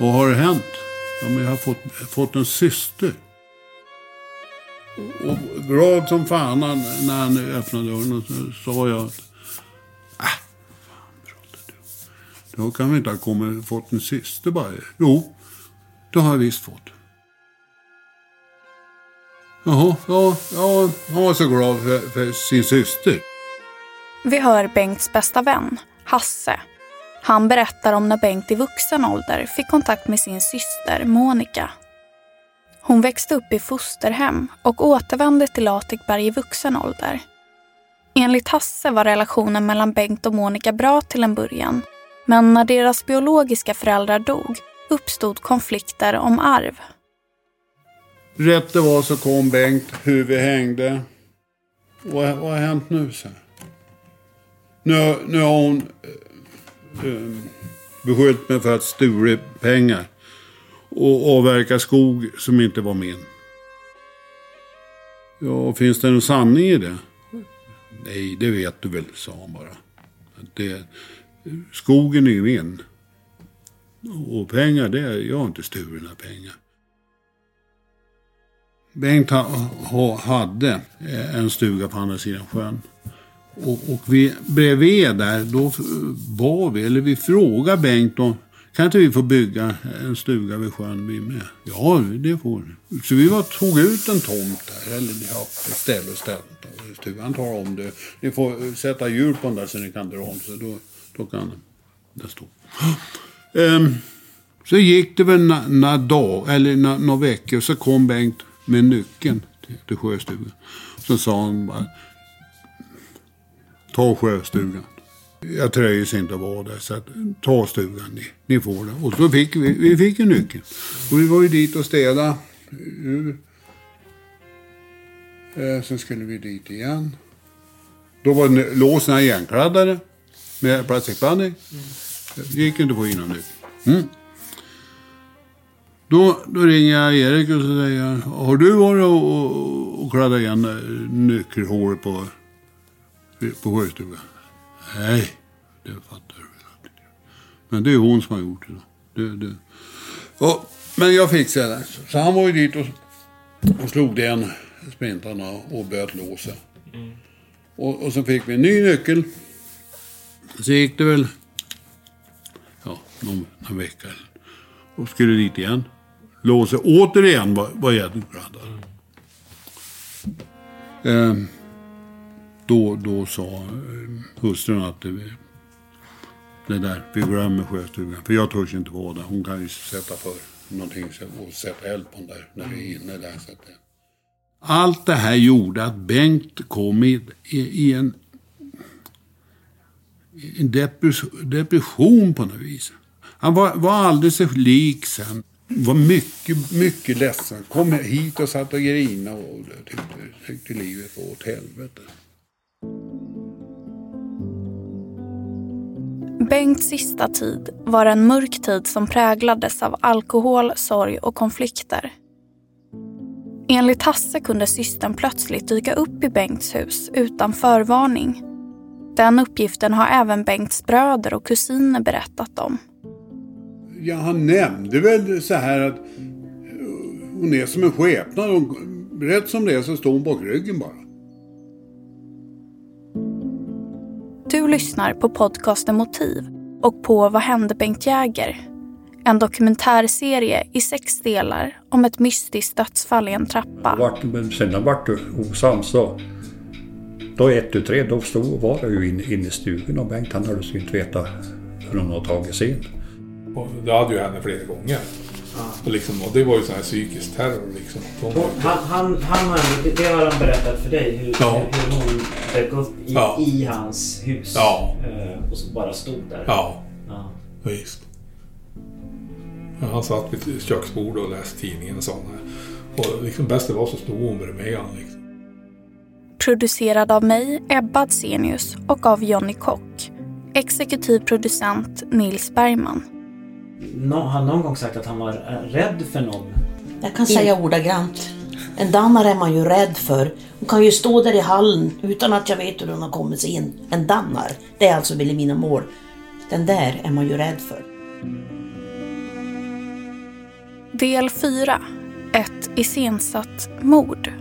Vad har hänt? Ja, men jag har fått, fått en syster. Och, glad som fan när, när han öppnade dörren så sa jag att... Äh, fan pratar du. Då kan vi inte ha kommit, fått en syster bara. Jo, det har jag visst fått. Jaha, ja, ja, han var så glad för, för sin syster. Vi hör Bengts bästa vän, Hasse. Han berättar om när Bengt i vuxen ålder fick kontakt med sin syster Monica. Hon växte upp i fosterhem och återvände till Latikberg i vuxen ålder. Enligt Hasse var relationen mellan Bengt och Monica bra till en början. Men när deras biologiska föräldrar dog uppstod konflikter om arv. Rätt det var så kom Bengt, hur vi hängde. Vad, vad har hänt nu, så? Nu, nu har hon Ehm, beskyllt mig för att stulit pengar. Och avverka skog som inte var min. Ja, finns det någon sanning i det? Nej, det vet du väl, sa han bara. Det, skogen är ju min. Och pengar, det, jag har inte stulit några pengar. Bengt ha, ha, hade en stuga på andra sidan sjön. Och, och vi, bredvid där, då var vi, eller vi frågade Bengt om kan inte vi få bygga en stuga vid sjön vi med? Ja, det får ni. Så vi var, tog ut en tomt där, eller ja, ett ställe och ställt, stugan. tar om det. Ni får sätta djur på den där så ni kan dra om. Så då, då kan det stå. Um, så gick det väl några na dagar, eller några veckor. Så kom Bengt med nyckeln till, till sjöstugan. Så sa han bara. Ta sjöstugan. Jag tröjs inte att vara där, så att, ta stugan, ni, ni får den. Och så fick vi, vi fick ju nyckeln. Och vi var ju dit och städa. Eh, sen skulle vi dit igen. Då var låsen igenkladdade med plastikbanding. Det gick inte att få in någon nyckel. Mm. Då, då ringer jag Erik och så säger jag, har du varit och, och, och kladdat igen eh, nyckelhålet på, på sjöstugan? Nej, det fattar du väl. Men det är hon som har gjort det. det, det. Och, men jag fixade det. Så han var ju dit och, och slog den sprintarna och böt låsa. Mm. Och, och så fick vi en ny nyckel. Så gick det väl ja, någon, någon vecka. Och skulle dit igen. Låset återigen var, var igenkladdad. Mm. Eh, då, då sa eh, hustrun att det, det där, vi glömmer sjöstugan. För jag törs inte vara där. Hon kan ju sätta för någonting och sätta eld på den där när vi är inne där. Så att det. Allt det här gjorde att Bengt kom i, i, i en, en depression på något vis. Han var, var alldeles lik sen. Var mycket, mycket ledsen. Kom hit och satt och grinade och tyckte, tyckte livet var åt helvete. Bengts sista tid var en mörk tid som präglades av alkohol, sorg och konflikter. Enligt Hasse kunde systern plötsligt dyka upp i Bengts hus utan förvarning. Den uppgiften har även Bengts bröder och kusiner berättat om. Ja, han nämnde väl så här att hon är som en skepnad. Rätt som det är så står hon bak ryggen bara. Du lyssnar på podcasten Motiv och på Vad hände Bengt Jäger? En dokumentärserie i sex delar om ett mystiskt dödsfall i en trappa. Vart, men sen vart du osams då. Då ett tu tre, då stod var det ju inne in i stugan och Bengt han hade ju inte veta hur hon har tagit sig in. Och det hade ju hänt flera gånger. Och, liksom, och det var ju sån här psykisk terror liksom. Han, han, han har, det har han berättat för dig hur, Ja. hur hon dök upp i, Ja. i hans hus. Ja. eh, Och så bara stod där. ja, Ja. visst. Han satt vid ett köksbord och läste tidningen och sånt här. Och liksom bäst det var så stod hon bredvid honom. Liksom. Producerad av mig, Ebba Adsenius och av Jonny Kock. Exekutiv producent Nils Bergman. Nå, har han någon gång sagt att han var eh, rädd för någon? Jag kan säga ordagrant. En dannare är man ju rädd för. Hon kan ju stå där i hallen utan att jag vet hur hon har kommit sig in. En dannar, det är alltså Vilhelmina mål. Den där är man ju rädd för. Del 4. Ett iscensatt mord.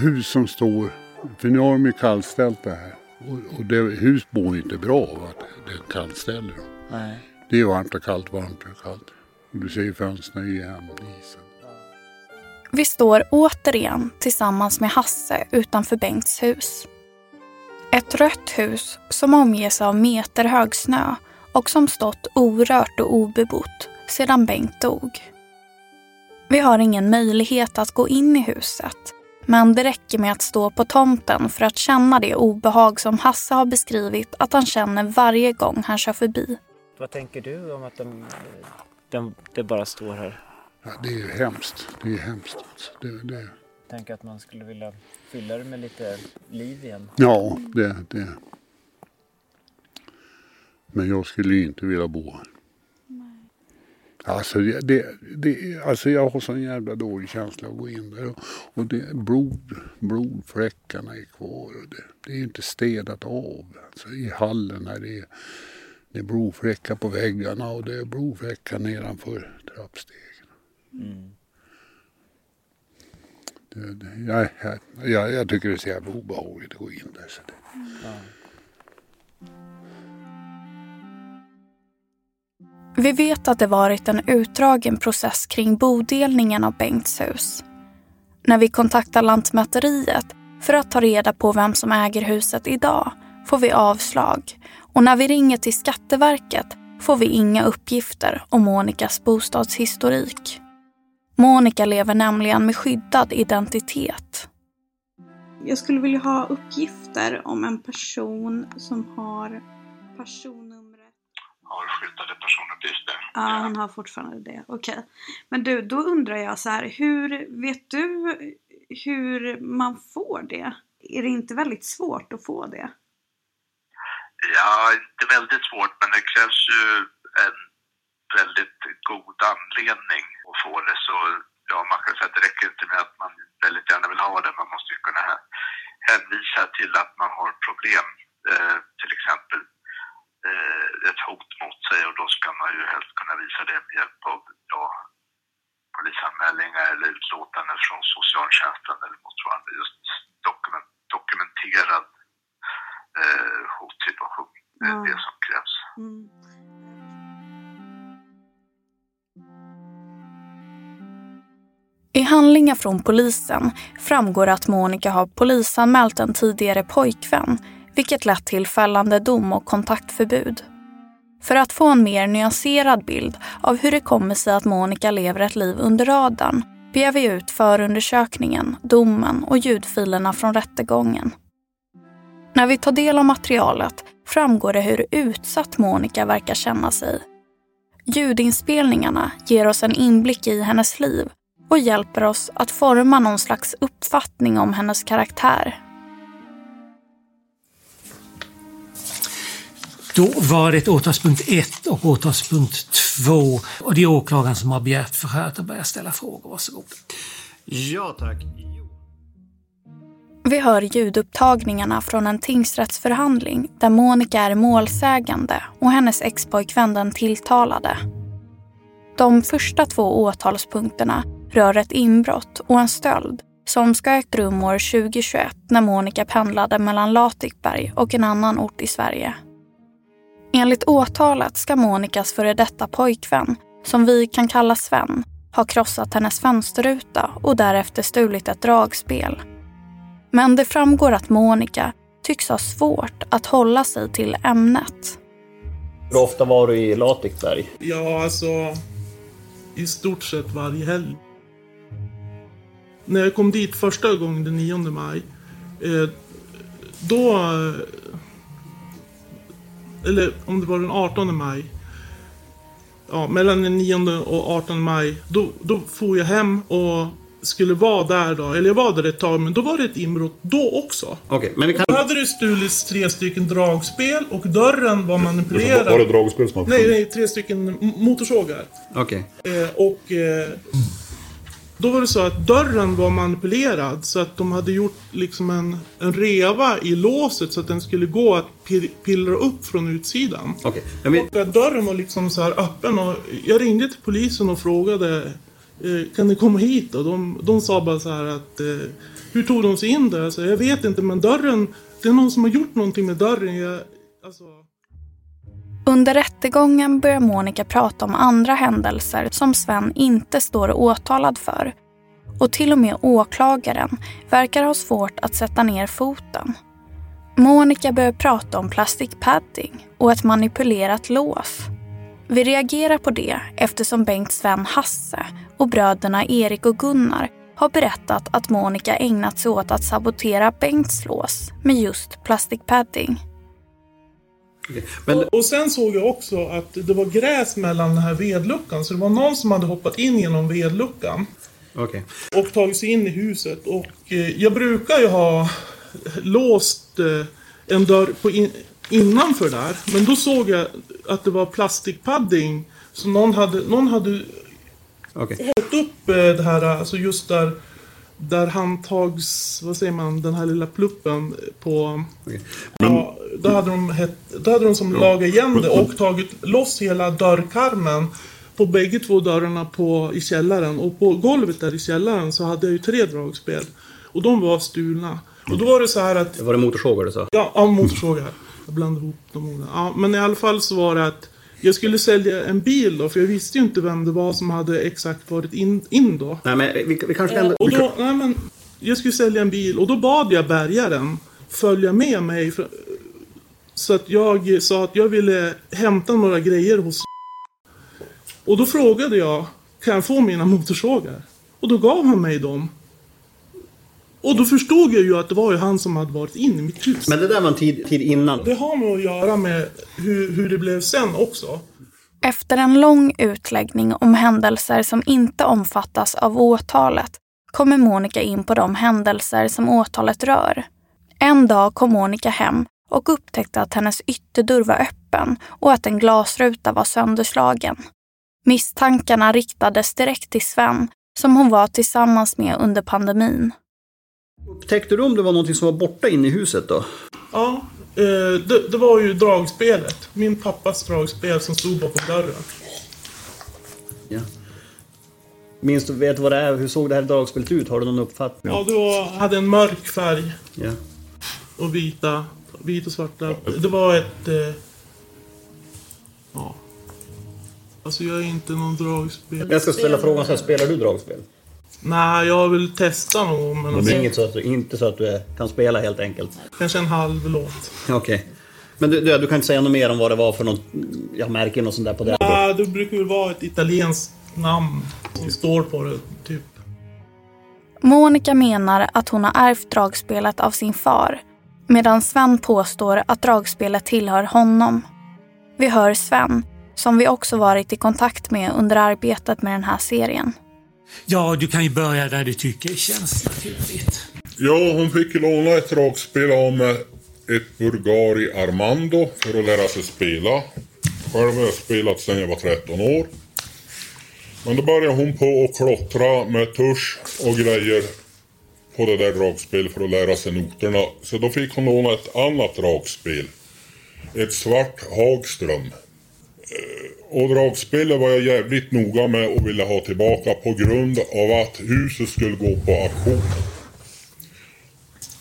Hus som står, för nu har de ju kallställt det här. Och, och det, hus bor inte bra av att det kallställer. Nej. Det är varmt och kallt, varmt och kallt. Och du ser ju fönstren i igen, isen. Vi står återigen tillsammans med Hasse utanför Bengts hus. Ett rött hus som omges av meterhög snö och som stått orört och obebott sedan Bengt dog. Vi har ingen möjlighet att gå in i huset men det räcker med att stå på tomten för att känna det obehag som Hasse har beskrivit att han känner varje gång han kör förbi. Vad tänker du om att de, de, det bara står här? Ja, det är ju hemskt. Det är hemskt. Det, det, Tänker att man skulle vilja fylla det med lite liv igen. ja, det, det. Men jag skulle ju inte vilja bo här. Alltså, det, det, alltså jag har sån jävla dålig känsla att gå in där. Och, det, blod, blodfläckarna är kvar. Och det, det är ju inte städat av. Alltså, I hallen här det är det är blodfläckar på väggarna och det är blodfläckar nedanför trappstegen. Det, det, jag, jag, jag, tycker det är så jävla obehagligt att gå in där. Så det, Vi vet att det varit en utdragen process kring bodelningen av Bengts hus. När vi kontaktar Lantmäteriet för att ta reda på vem som äger huset idag får vi avslag och när vi ringer till Skatteverket får vi inga uppgifter om Monikas bostadshistorik. Monica lever nämligen med skyddad identitet. Jag skulle vilja ha uppgifter om en person som har person har skyddade personuppgifter. Ja, hon har fortfarande det. Okej. Men du, då undrar jag så här, hur vet du hur man får det? Är det inte väldigt svårt att få det? Ja, inte väldigt svårt, men det krävs ju en väldigt god anledning att få det. Så ja, man kan säga att det räcker inte med att man väldigt gärna vill ha det. Man måste ju kunna hä- hänvisa till att man har problem. Eh, till exempel ett hot mot sig och då ska man ju helst kunna visa det med hjälp av ja, polisanmälningar eller utlåtanden från socialtjänsten eller motsvarande. Just dokument, dokumenterad eh, hotsituation. Det är Ja. det som krävs. Mm. I handlingar från polisen framgår att Monica har polisanmält en tidigare pojkvän vilket lett till fällande dom och kontaktförbud. För att få en mer nyanserad bild av hur det kommer sig att Monica lever ett liv under radarn begär vi ut förundersökningen, domen och ljudfilerna från rättegången. När vi tar del av materialet framgår det hur utsatt Monica verkar känna sig. Ljudinspelningarna ger oss en inblick i hennes liv och hjälper oss att forma någon slags uppfattning om hennes karaktär. Då var det åtalspunkt 1 och åtalspunkt 2. Och det är åklagaren som har begärt förhöret och börjar ställa frågor. Varsågod. Ja, tack. Vi hör ljudupptagningarna från en tingsrättsförhandling där Monica är målsägande och hennes expojkvän den tilltalade. De första två åtalspunkterna rör ett inbrott och en stöld som ska ägt rum år 2021 när Monica pendlade mellan Latikberg och en annan ort i Sverige. Enligt åtalet ska Monikas före detta pojkvän, som vi kan kalla Sven, ha krossat hennes fönsterruta och därefter stulit ett dragspel. Men det framgår att Monica tycks ha svårt att hålla sig till ämnet. Hur ofta var du i Latikberg? Ja, alltså i stort sett varje helg. När jag kom dit första gången den 9 maj, eh, då... Eller om det var den 18 maj. Ja, mellan den 9 och 18 maj, då, då får jag hem och skulle vara där då. Eller jag var där ett tag, men då var det ett inbrott då också. Okej, men vi kan... Då hade det stulits tre stycken dragspel och dörren var manipulerad. Var det dragspel som hade Nej, nej, tre stycken motorsågar. Okej. Eh, och eh, då var det så att dörren var manipulerad så att de hade gjort liksom en, en reva i låset så att den skulle gå att pi- pillra upp från utsidan. Okej. Men. Och att dörren var liksom så här öppen och jag ringde till polisen och frågade eh, kan ni komma hit? Och de, de sa bara så här att eh, hur tog de sig in där? Alltså, jag vet inte men dörren, det är någon som har gjort någonting med dörren. Jag, alltså... Under rättegången börjar Monica prata om andra händelser som Sven inte står åtalad för. Och till och med åklagaren verkar ha svårt att sätta ner foten. Monica börjar prata om plastic padding och ett manipulerat lås. Vi reagerar på det eftersom Bengt Sven Hasse och bröderna Erik och Gunnar har berättat att Monica ägnat sig åt att sabotera Bengts lås med just plastic padding. Och, och sen såg jag också att det var gräs mellan den här vedluckan. Så det var någon som hade hoppat in genom vedluckan. Okej. Och tagit sig in i huset. Och eh, jag brukar ju ha låst eh, en dörr på in, innanför där. Men då såg jag att det var plastikpadding. Så någon hade, någon hade Okej. hällt upp eh, det här, alltså just där där handtags, vad säger man, den här lilla pluppen på... Ja, då hade de, het, då hade de som lagat igen det och tagit loss hela dörrkarmen på bägge två dörrarna på, i källaren. Och på golvet där i källaren så hade jag ju tre dragspel. Och de var stulna. Och då var det så här att... Var det motorsågar du sa? Ja, ja motorsågar. Jag blandade ihop de orden. Ja, men i alla fall så var det att jag skulle sälja en bil då, för jag visste ju inte vem det var som hade exakt varit in, in då. Nej, men vi, vi kanske ändå... Och då, nej men, jag skulle sälja en bil och då bad jag bärgaren följa med mig. För, så att jag sa att jag ville hämta några grejer hos Och då frågade jag, kan jag få mina motorsågar? Och då gav han mig dem. Och då förstod jag ju att det var ju han som hade varit in i mitt hus. Men det där var en tid, tid innan. Det har med att göra med hur, hur det blev sen också. Efter en lång utläggning om händelser som inte omfattas av åtalet kommer Monica in på de händelser som åtalet rör. En dag kom Monica hem och upptäckte att hennes ytterdörr var öppen och att en glasruta var sönderslagen. Misstankarna riktades direkt till Sven, som hon var tillsammans med under pandemin. Upptäckte du om det var någonting som var borta inne i huset då? Ja, eh, det, det var ju dragspelet. Min pappas dragspel som stod bakom dörren. Ja. Minns du, vet vad det är? Hur såg det här dragspelet ut? Har du någon uppfattning? Ja, det var, hade en mörk färg Ja. och vita, vita och svarta. Det var ett... Eh, ja. Alltså jag är inte någon dragspel. Jag ska ställa frågan så här, spelar du dragspel? Nej, jag vill testa nog men Men alltså, det är inget så att du, inte så att du är, kan spela helt enkelt? kanske en halv låt. Okej. Men du, du, du kan inte säga något mer om vad det var för något, jag märker något sånt där på det? Nej, det brukar väl vara ett italienskt namn som står på det, typ. Monica menar att hon har ärvt dragspelet av sin far. Medan Sven påstår att dragspelet tillhör honom. Vi hör Sven, som vi också varit i kontakt med under arbetet med den här serien. Ja, du kan ju börja där du tycker känns naturligt. Ja, hon fick låna ett dragspel av mig. Ett Bulgari Armando för att lära sig spela. Själv har jag spelat sedan jag var 13 år. Men då började hon på att klottra med tusch och grejer på det där dragspelet för att lära sig noterna. Så då fick hon låna ett annat dragspel. Ett svart Hagström. Och dragspelet var jag jävligt noga med och ville ha tillbaka på grund av att huset skulle gå på auktion.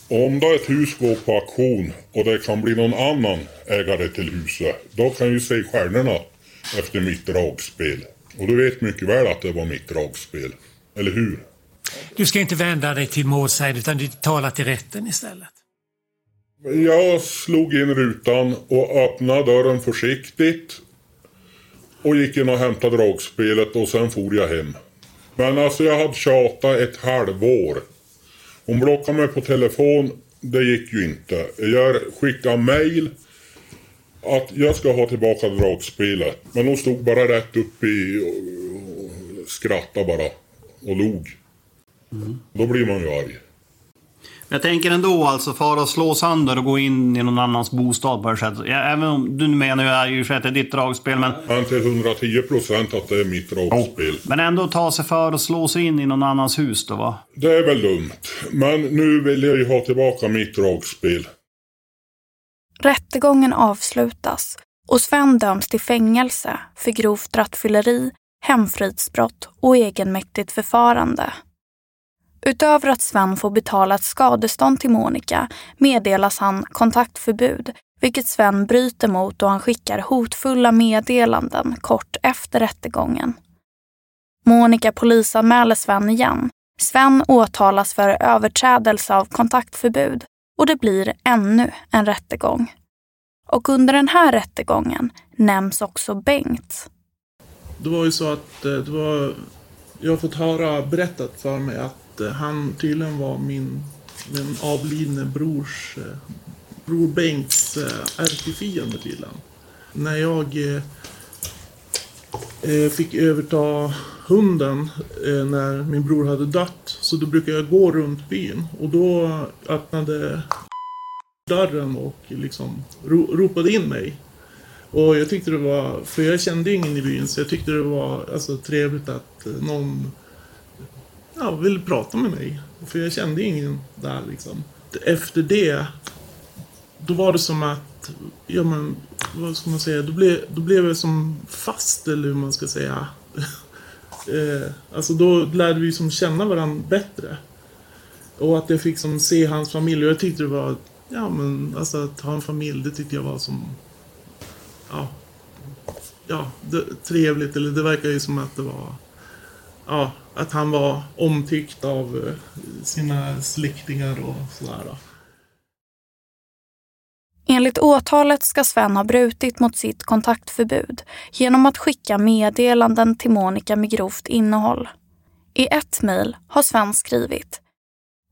Om då ett hus går på auktion och det kan bli någon annan ägare till huset, då kan ju se stjärnorna efter mitt dragspel. Och du vet mycket väl att det var mitt dragspel. Eller hur? Du ska inte vända dig till målsägaren utan du talar till rätten istället. Jag slog in rutan och öppnade dörren försiktigt. Och gick in och hämtade dragspelet och sen for jag hem. Men alltså jag hade tjatat ett halvår. Hon blockade mig på telefon. Det gick ju inte. Jag skickade mail att jag ska ha tillbaka dragspelet. Men hon stod bara rätt upp i och skrattade bara. Och log. Då blir man ju arg. Jag tänker ändå alltså, fara och slå sönder och gå in i någon annans bostad på det sättet. Ja, även om du menar ju att det är ditt dragspel, men... Men till 110 procent att det är mitt dragspel. Men ändå ta sig för att slå sig in i någon annans hus då, va? Det är väl dumt. Men nu vill jag ju ha tillbaka mitt dragspel. Rättegången avslutas och Sven döms till fängelse för grovt rattfylleri, hemfridsbrott och egenmäktigt förfarande. Utöver att Sven får betala ett skadestånd till Monica meddelas han kontaktförbud, vilket Sven bryter mot då han skickar hotfulla meddelanden kort efter rättegången. Monica polisanmäler Sven igen. Sven åtalas för överträdelse av kontaktförbud och det blir ännu en rättegång. Och under den här rättegången nämns också Bengt. Det var ju så att eh, det var... Jag har fått höra berättat för mig att eh, han tydligen var min, min avlidne brors... eh, Bror Bengts eh, ärkefiende tydligen. När jag eh, eh, fick överta hunden eh, när min bror hade dött. Så då brukade jag gå runt byn och då öppnade dörren och liksom ro, ropade in mig. Och jag tyckte det var, för jag kände ingen i byn, så jag tyckte det var alltså, trevligt att eh, någon ja, ville prata med mig. För jag kände ingen där liksom. Efter det, då var det som att, ja men, vad ska man säga, då blev, då blev jag som fast eller hur man ska säga. eh, alltså då lärde vi som känna varandra bättre. Och att jag fick som se hans familj och jag tyckte det var, ja men alltså att ha en familj, det tyckte jag var som, ja, ja, det, trevligt. Eller det verkar ju som att det var, ja, att han var omtyckt av eh, sina släktingar och sådär. Då. Enligt åtalet ska Sven ha brutit mot sitt kontaktförbud genom att skicka meddelanden till Monica med grovt innehåll. I ett mejl har Sven skrivit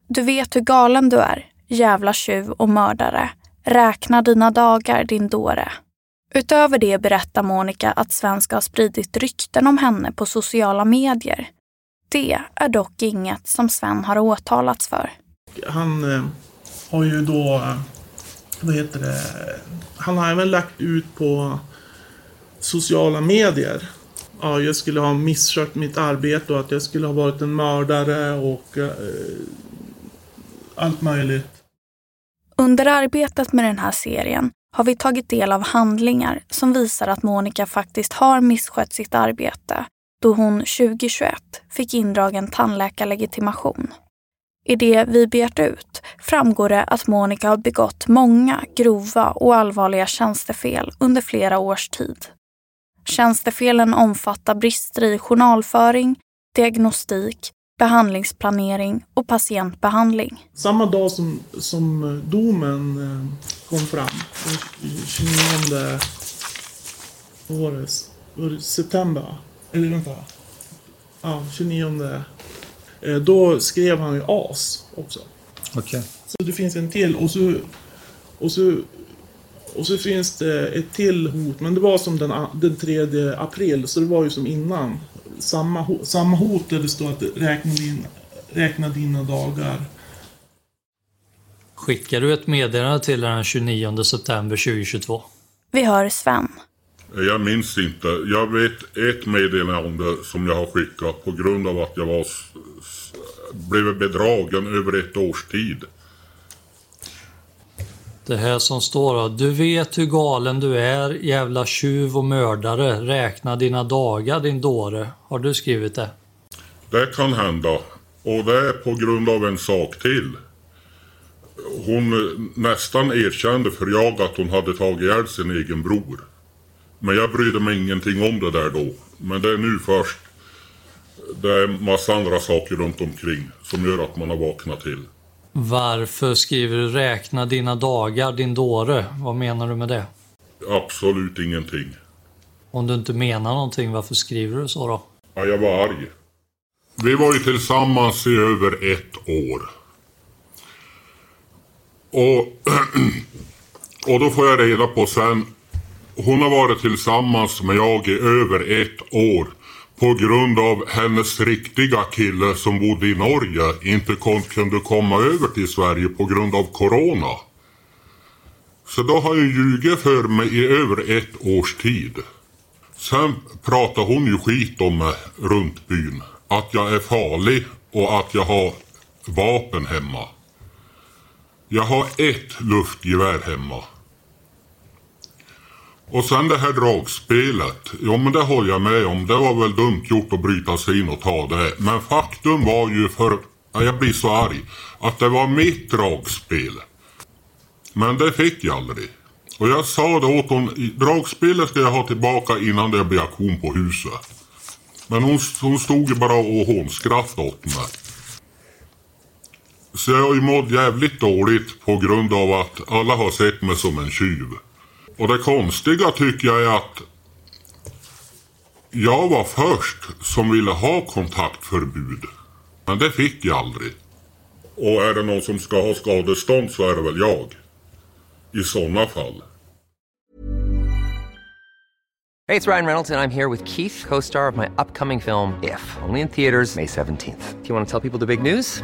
Du vet hur galen du är, jävla tjuv och mördare. Räkna dina dagar, din dåre. Utöver det berättar Monica att Sven ska ha spridit rykten om henne på sociala medier. Det är dock inget som Sven har åtalats för. Han eh, har ju då, eh, vad heter det, han har även lagt ut på sociala medier. Ja, jag skulle ha misskött mitt arbete och att jag skulle ha varit en mördare och eh, allt möjligt. Under arbetet med den här serien har vi tagit del av handlingar som visar att Monica faktiskt har misskött sitt arbete då hon 2021 fick indragen tandläkarlegitimation. I det vi begärt ut framgår det att Monica har begått många grova och allvarliga tjänstefel under flera års tid. Tjänstefelen omfattar brister i journalföring, diagnostik, behandlingsplanering och patientbehandling. Samma dag som, som domen eh, kom fram, den 29 året, var det september, eller vänta. Ja, 29. eh, Då skrev han ju AS också. Okej. Så det finns en till och så Och så, och så finns det ett till hot, men det var som den, den 3 april, så det var ju som innan. Samma, samma hot där det står att räkna, din, räkna dina dagar. Skickar du ett meddelande till den 29 september 2022? Vi hör Sven. Jag minns inte. Jag vet ett meddelande som jag har skickat på grund av att jag var blev bedragen över ett års tid. Det här som står då. Du vet hur galen du är, jävla tjuv och mördare. Räkna dina dagar din dåre. Har du skrivit det? Det kan hända. Och det är på grund av en sak till. Hon nästan erkände för jag att hon hade tagit ihjäl sin egen bror. Men jag brydde mig ingenting om det där då. Men det är nu först. Det är massa andra saker runt omkring som gör att man har vaknat till. Varför skriver du räkna dina dagar din dåre? Vad menar du med det? Absolut ingenting. Om du inte menar någonting, varför skriver du så då? Ja, jag var arg. Vi var ju tillsammans i över ett år. Och, och då får jag reda på sen. Hon har varit tillsammans med jag i över ett år. På grund av hennes riktiga kille som bodde i Norge inte kunde komma över till Sverige på grund av Corona. Så då har jag ljugit för mig i över ett års tid. Sen pratar hon ju skit om mig runt byn. Att jag är farlig och att jag har vapen hemma. Jag har ett luftgevär hemma. Och sen det här dragspelet. Ja men det håller jag med om. Det var väl dumt gjort att bryta sig in och ta det. Men faktum var ju för... Ja, jag blir så arg. Att det var mitt dragspel. Men det fick jag aldrig. Och jag sa det åt hon, dragspelet ska jag ha tillbaka innan det blir auktion på huset. Men hon, hon stod ju bara och hånskrattade åt mig. Så jag har ju mått jävligt dåligt på grund av att alla har sett mig som en tjuv. Och det konstiga tycker jag är att jag var först som ville ha kontaktförbud. Men det fick jag aldrig. Och är det någon som ska ha skadestånd så är det väl jag. I sådana fall. Hej, det är Ryan Reynolds, jag är här med Keith, co star of my upcoming film, If, only in theaters, May 17th. Do you want to tell people the big news?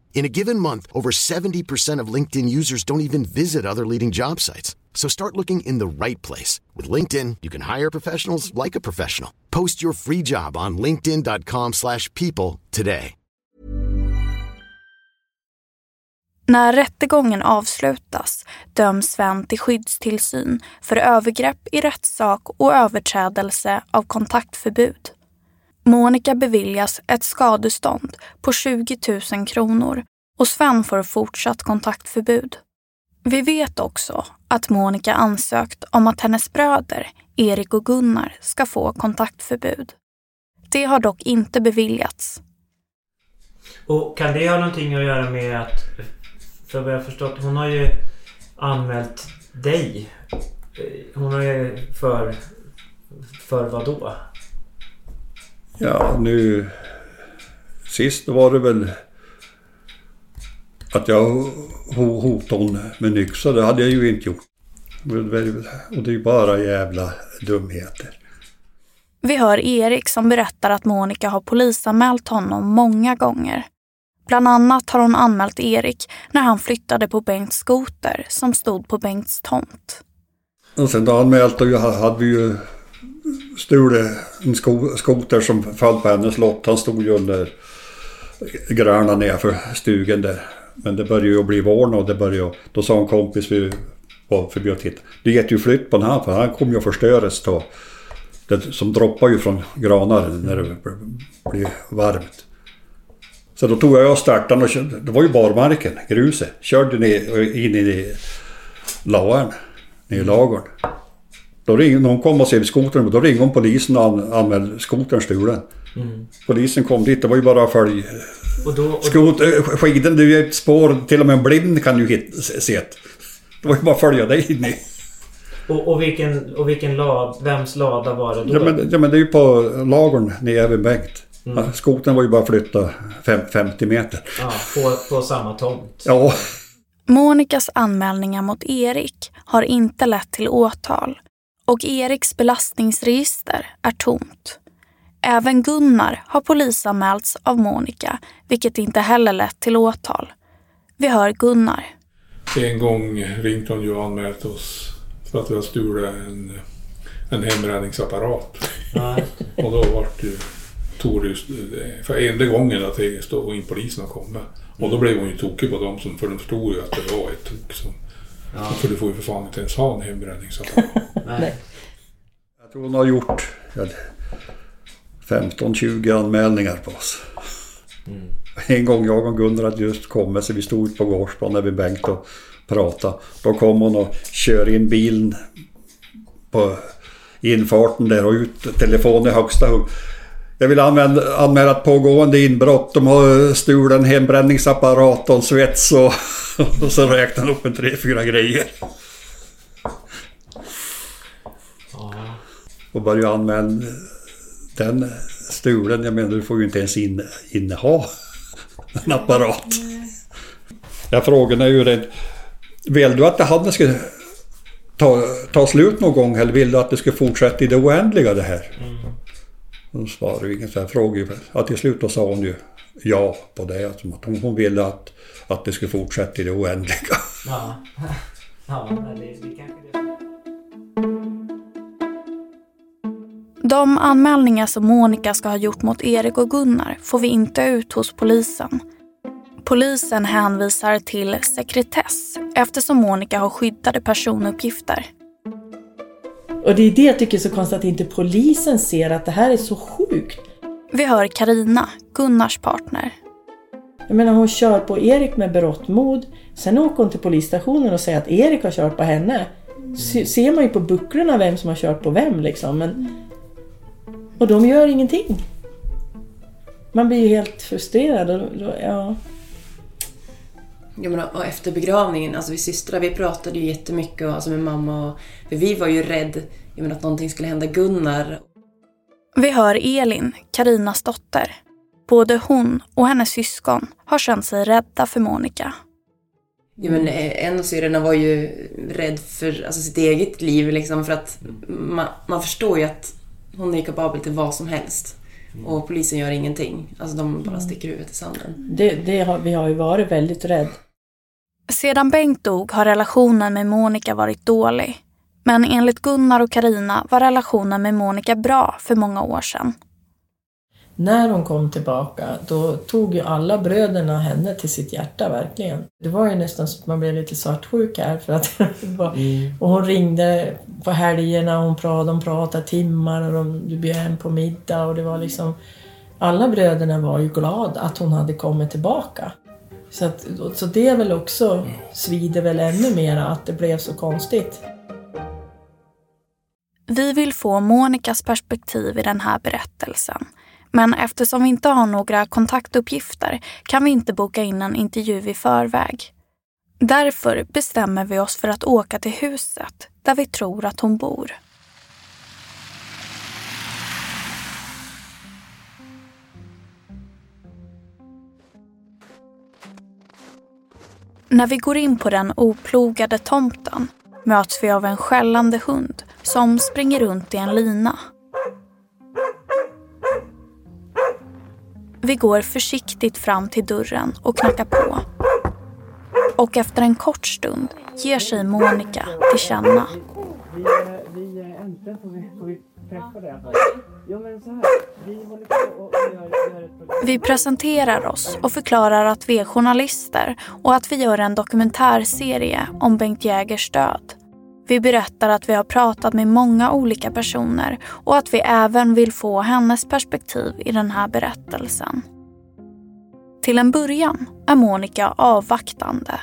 In a given month, over 70% of LinkedIn users don't even visit other leading job sites. So start looking in the right place. With LinkedIn, you can hire professionals like a professional. Post your free job on linkedin.com slash people today. När rättegången avslutas döms Sven till skyddstillsyn för övergrepp i rättssak och överträdelse av kontaktförbud. Monica beviljas ett skadestånd på 20 000 kronor och Sven får fortsatt kontaktförbud. Vi vet också att Monica ansökt om att hennes bröder, Erik och Gunnar, ska få kontaktförbud. Det har dock inte beviljats. Och kan det ha någonting att göra med att... För vad jag har förstått, hon har ju anmält dig. Hon har ju för... För vad då? Ja, nu... Sist var det väl att jag ho- hotade hon med yxa. Det hade jag ju inte gjort. Och det är ju bara jävla dumheter. Vi hör Erik som berättar att Monica har polisanmält honom många gånger. Bland annat har hon anmält Erik när han flyttade på Bengts skoter som stod på Bengts tomt. Och sen då anmält och hade vi ju stulit en sko skoter som föll på hennes lott. Han stod ju under gröna nedanför stugan där. Men det började ju bli vår och det började Då sa en kompis vi var förbi och tittade. Du get ju flytt på den här för han kommer ju att förstöras då. Det som droppar ju från granar när det blir varmt. Så då tog jag och startade och körde. Det var ju barmarken, gruset. Körde ner, in i lagaren. Ner i lagaren. Då ringde hon kom och såg skotern. Då ringde hon polisen och an, anmälde skotern stulen. Mm. Polisen kom dit. Det var ju bara att följa. Och då, och Skot, äh, skiden, det är ju ett spår. Till och med en blind kan ju hit, se det. Det var ju bara att följa dig in i. och, och vilken, och vilken lad, vems lada var det då? Ja men, ja men det är ju på lagren nere vid Bengt. Mm. Skoten var ju bara flytta fem, 50 meter. Ja, på, på samma tomt. Ja. Monikas anmälningar mot Erik har inte lett till åtal och Eriks belastningsregister är tomt. Även Gunnar har polisanmälts av Monica, vilket inte heller lett till åtal. Vi hör Gunnar. En gång ringde hon ju och anmält oss för att vi hade stulit en, en hembränningsapparat. och då vart ju tog det för enda gången att det stod in polisen och kom. Och då blev hon ju tokig på dem som, för de förstod ju att det var ett tok som... För du får ju för fan inte ens ha en hembränningsapparat. Nej. Jag tror hon har gjort ja, 15-20 anmälningar på oss. En gång jag och Gunnar hade just kommit så vi stod ute på gårdsplan där vid Bengt och pratade. Då kom hon och kör in bilen på infarten där och ut telefon i högsta hugg. Jag vill använda, anmäla ett pågående inbrott. De har stulit en hembränningsapparat och en svets och, och så räknar de upp en tre, fyra grejer. Och börjar använda den stulen. Jag menar du får ju inte ens in, inneha en apparat. Jag frågade ju rent. Vill du att det hade ska ta, ta slut någon gång eller vill du att det ska fortsätta i det oändliga det här? Hon svarade ju inget. Så jag frågade ju. Ja, till slut då sa hon ju ja på det. Alltså, att hon, hon ville att, att det skulle fortsätta i det oändliga. Ja. Ja, men det, det kanske det. De anmälningar som Monica ska ha gjort mot Erik och Gunnar får vi inte ut hos polisen. Polisen hänvisar till sekretess eftersom Monica har skyddade personuppgifter. Och det är det jag tycker är så konstigt att inte polisen ser att det här är så sjukt. Vi hör Karina, Gunnars partner. Jag menar hon kör på Erik med berått mod. Sen åker hon till polisstationen och säger att Erik har kört på henne. Se- Ser man ju på bucklorna vem som har kört på vem liksom. Men... Och de gör ingenting. Man blir ju helt frustrerad. Och, då- ja. Jag menar, och efter begravningen, alltså vi systrar, vi pratade ju jättemycket och, alltså med mamma och... För vi var ju rädd jag menar, att någonting skulle hända Gunnar. Vi hör Elin, Karinas dotter. Både hon och hennes syskon har känt sig rädda för Monica. Ja, men eh, en av syrrorna var ju rädd för alltså, sitt eget liv liksom för att man, man förstår ju att hon är kapabel till vad som helst. Och polisen gör ingenting. Alltså de bara sticker huvudet i sanden. Det, det har, vi har ju varit väldigt rädda. Sedan Bengt dog har relationen med Monica varit dålig. Men enligt Gunnar och Karina var relationen med Monica bra för många år sedan. När hon kom tillbaka då tog ju alla bröderna henne till sitt hjärta verkligen. Det var ju nästan så att man blev lite svartsjuk här för att det var, och hon ringde på helgerna och hon pratade, de pratade timmar och de, du bjöd hem på middag och det var liksom alla bröderna var ju glada att hon hade kommit tillbaka. Så, att, så det är väl också, svider väl ännu mer att det blev så konstigt. Vi vill få Monikas perspektiv i den här berättelsen. Men eftersom vi inte har några kontaktuppgifter kan vi inte boka in en intervju i förväg. Därför bestämmer vi oss för att åka till huset där vi tror att hon bor. När vi går in på den oplogade tomten möts vi av en skällande hund som springer runt i en lina. Vi går försiktigt fram till dörren och knackar på. Och efter en kort stund ger sig Monica till känna. Vi, vi äntligen får vi, får vi träffa dig. Jo men så här, vi håller på och gör, gör ett program. Vi presenterar oss och förklarar att vi är journalister och att vi gör en dokumentärserie om Bengt Jägers död. Vi berättar att vi har pratat med många olika personer och att vi även vill få hennes perspektiv i den här berättelsen. Till en början är Monica avvaktande.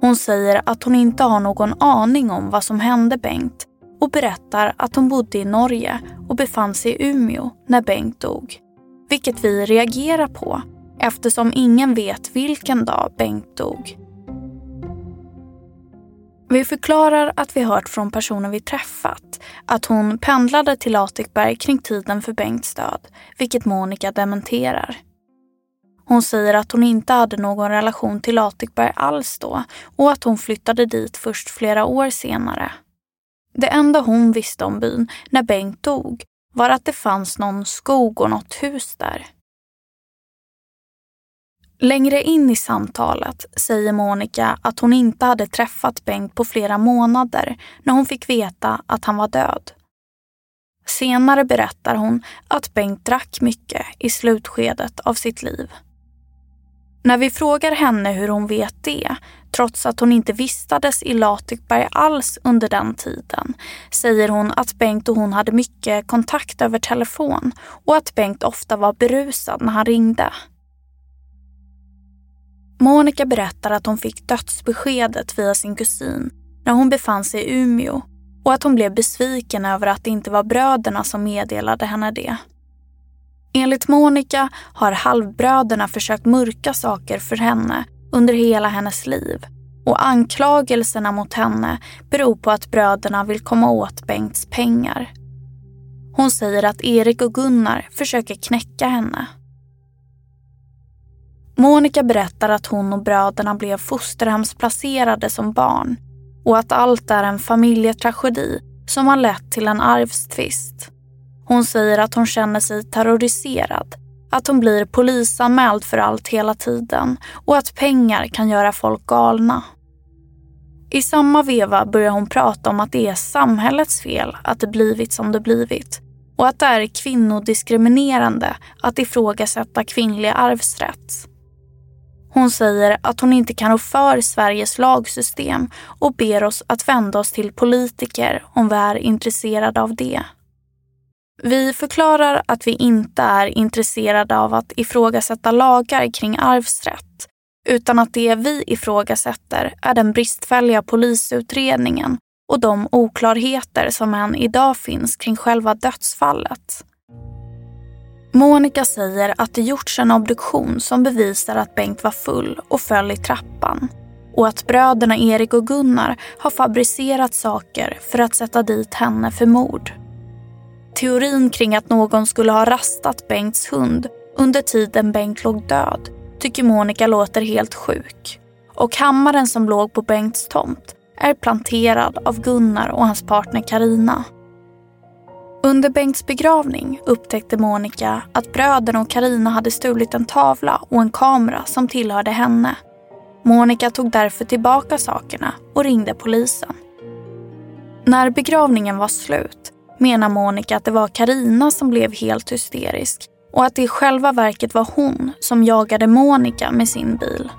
Hon säger att hon inte har någon aning om vad som hände Bengt och berättar att hon bodde i Norge och befann sig i Umeå när Bengt dog. Vilket vi reagerar på eftersom ingen vet vilken dag Bengt dog. Vi förklarar att vi hört från personen vi träffat att hon pendlade till Latikberg kring tiden för Bengts död, vilket Monica dementerar. Hon säger att hon inte hade någon relation till Latikberg alls då och att hon flyttade dit först flera år senare. Det enda hon visste om byn när Bengt dog var att det fanns någon skog och något hus där. Längre in i samtalet säger Monica att hon inte hade träffat Bengt på flera månader när hon fick veta att han var död. Senare berättar hon att Bengt drack mycket i slutskedet av sitt liv. När vi frågar henne hur hon vet det, trots att hon inte vistades i Latikberg alls under den tiden, säger hon att Bengt och hon hade mycket kontakt över telefon och att Bengt ofta var berusad när han ringde. Monica berättar att hon fick dödsbeskedet via sin kusin när hon befann sig i Umeå och att hon blev besviken över att det inte var bröderna som meddelade henne det. Enligt Monica har halvbröderna försökt mörka saker för henne under hela hennes liv och anklagelserna mot henne beror på att bröderna vill komma åt Bengts pengar. Hon säger att Erik och Gunnar försöker knäcka henne. Monica berättar att hon och bröderna blev fosterhemsplacerade som barn och att allt är en familjetragedi som har lett till en arvstvist. Hon säger att hon känner sig terroriserad, att hon blir polisanmäld för allt hela tiden och att pengar kan göra folk galna. I samma veva börjar hon prata om att det är samhällets fel att det blivit som det blivit och att det är kvinnodiskriminerande att ifrågasätta kvinnlig arvsrätt. Hon säger att hon inte kan rå för Sveriges lagsystem och ber oss att vända oss till politiker om vi är intresserade av det. Vi förklarar att vi inte är intresserade av att ifrågasätta lagar kring arvsrätt utan att det vi ifrågasätter är den bristfälliga polisutredningen och de oklarheter som än idag finns kring själva dödsfallet. Monica säger att det gjorts en obduktion som bevisar att Bengt var full och föll i trappan och att bröderna Erik och Gunnar har fabricerat saker för att sätta dit henne för mord. Teorin kring att någon skulle ha rastat Bengts hund under tiden Bengt låg död tycker Monica låter helt sjuk. Och hammaren som låg på Bengts tomt är planterad av Gunnar och hans partner Karina. Under Bengts begravning upptäckte Monica att bröderna och Karina hade stulit en tavla och en kamera som tillhörde henne. Monica tog därför tillbaka sakerna och ringde polisen. När begravningen var slut menar Monica att det var Karina som blev helt hysterisk och att det i själva verket var hon som jagade Monica med sin bil.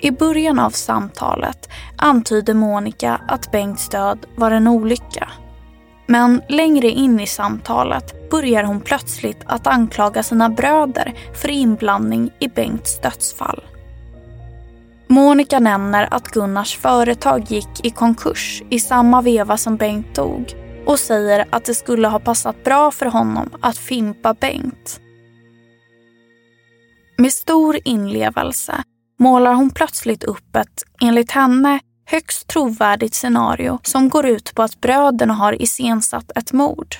I början av samtalet antyder Monica att Bengts död var en olycka. Men längre in i samtalet börjar hon plötsligt att anklaga sina bröder för inblandning i Bengts dödsfall. Monica nämner att Gunnars företag gick i konkurs i samma veva som Bengt dog och säger att det skulle ha passat bra för honom att fimpa Bengt. Med stor inlevelse målar hon plötsligt upp ett, enligt henne, högst trovärdigt scenario som går ut på att bröderna har iscensatt ett mord.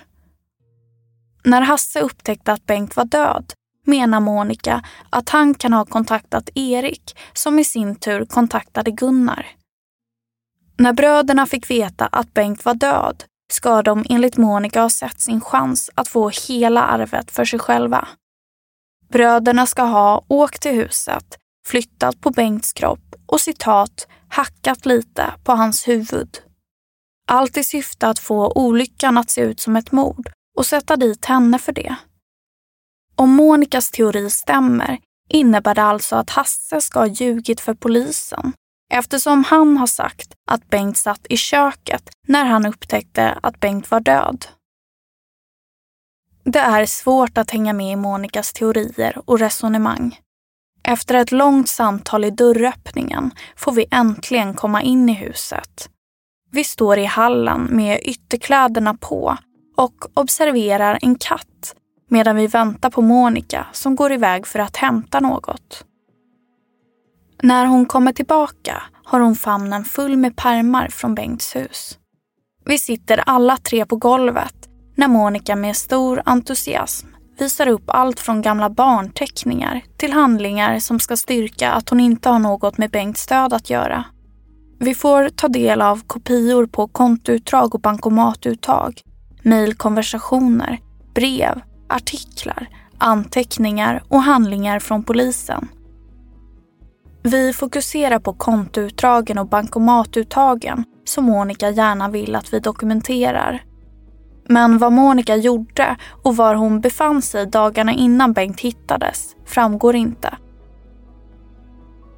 När Hasse upptäckte att Bengt var död menar Monica att han kan ha kontaktat Erik som i sin tur kontaktade Gunnar. När bröderna fick veta att Bengt var död ska de enligt Monica ha sett sin chans att få hela arvet för sig själva. Bröderna ska ha åkt till huset, flyttat på Bengts kropp och citat hackat lite på hans huvud. Allt i syfte att få olyckan att se ut som ett mord och sätta dit henne för det. Om Monikas teori stämmer innebär det alltså att Hasse ska ha ljugit för polisen eftersom han har sagt att Bengt satt i köket när han upptäckte att Bengt var död. Det är svårt att hänga med i Monikas teorier och resonemang. Efter ett långt samtal i dörröppningen får vi äntligen komma in i huset. Vi står i hallen med ytterkläderna på och observerar en katt medan vi väntar på Monica som går iväg för att hämta något. När hon kommer tillbaka har hon famnen full med pärmar från Bengts hus. Vi sitter alla tre på golvet när Monica med stor entusiasm visar upp allt från gamla barnteckningar till handlingar som ska styrka att hon inte har något med Bengts död att göra. Vi får ta del av kopior på kontoutdrag och bankomatuttag, mejlkonversationer, brev, artiklar, anteckningar och handlingar från polisen. Vi fokuserar på kontoutdragen och bankomatuttagen som Monica gärna vill att vi dokumenterar. Men vad Monica gjorde och var hon befann sig dagarna innan Bengt hittades framgår inte.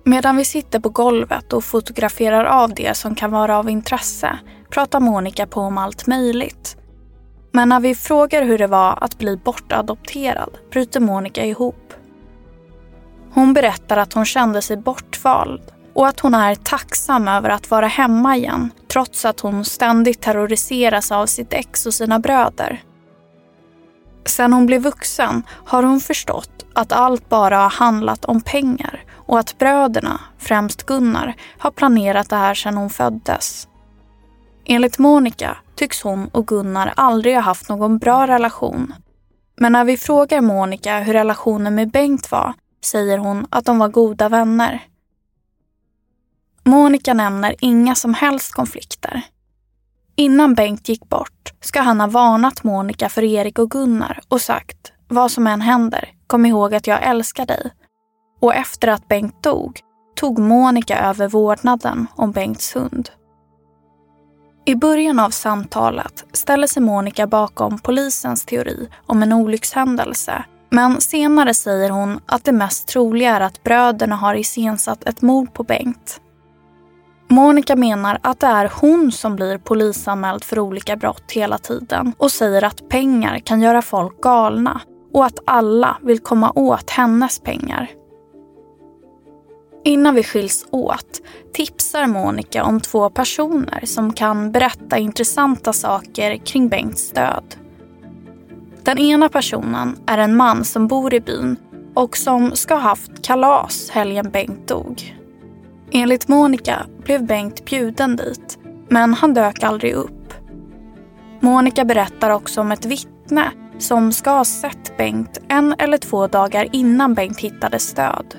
Medan vi sitter på golvet och fotograferar av det som kan vara av intresse pratar Monica på om allt möjligt. Men när vi frågar hur det var att bli bortadopterad bryter Monica ihop. Hon berättar att hon kände sig bortvald och att hon är tacksam över att vara hemma igen trots att hon ständigt terroriseras av sitt ex och sina bröder. Sen hon blev vuxen har hon förstått att allt bara har handlat om pengar och att bröderna, främst Gunnar, har planerat det här sedan hon föddes. Enligt Monica tycks hon och Gunnar aldrig ha haft någon bra relation. Men när vi frågar Monica hur relationen med Bengt var säger hon att de var goda vänner. Monica nämner inga som helst konflikter. Innan Bengt gick bort ska han ha varnat Monica för Erik och Gunnar och sagt vad som än händer, kom ihåg att jag älskar dig. Och efter att Bengt dog tog Monica över vårdnaden om Bengts hund. I början av samtalet ställer sig Monica bakom polisens teori om en olyckshändelse men senare säger hon att det mest troliga är att bröderna har iscensatt ett mord på Bengt. Monica menar att det är hon som blir polisanmäld för olika brott hela tiden och säger att pengar kan göra folk galna och att alla vill komma åt hennes pengar. Innan vi skiljs åt tipsar Monica om två personer som kan berätta intressanta saker kring Bengts död. Den ena personen är en man som bor i byn och som ska ha haft kalas helgen Bengt dog. Enligt Monica blev Bengt bjuden dit, men han dök aldrig upp. Monica berättar också om ett vittne som ska ha sett Bengt en eller två dagar innan Bengt hittades död.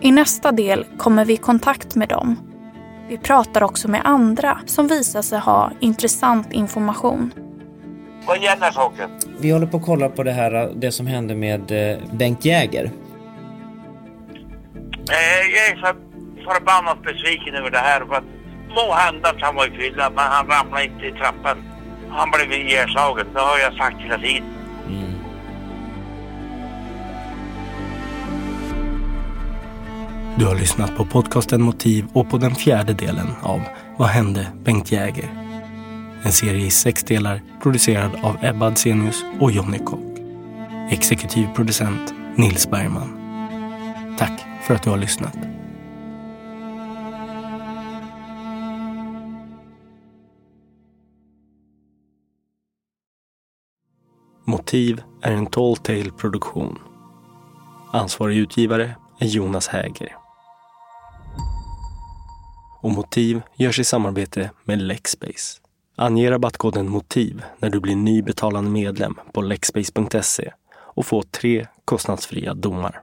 I nästa del kommer vi i kontakt med dem. Vi pratar också med andra som visar sig ha intressant information. Vad gäller saken? Vi håller på att kolla på det här, det som hände med eh, Bengt Jäger. Eh, jag är så förbannat besviken över det här. För att må hända att han var i fylla, men han ramlade inte i trappan. Han blev ihjälslagen, det har jag sagt hela tiden. Du har lyssnat på podcasten Motiv och på den fjärde delen av Vad hände Bengt Jäger? En serie i sex delar producerad av Ebba Adsenius och Jonny Kock. Exekutiv producent Nils Bergman. Tack för att du har lyssnat. Motiv är en Tall Tale produktion. Ansvarig utgivare är Jonas Häger. Och Motiv görs i samarbete med Lexbase. Ange rabattkoden MOTIV när du blir ny betalande medlem på lexbase.se och få tre kostnadsfria domar.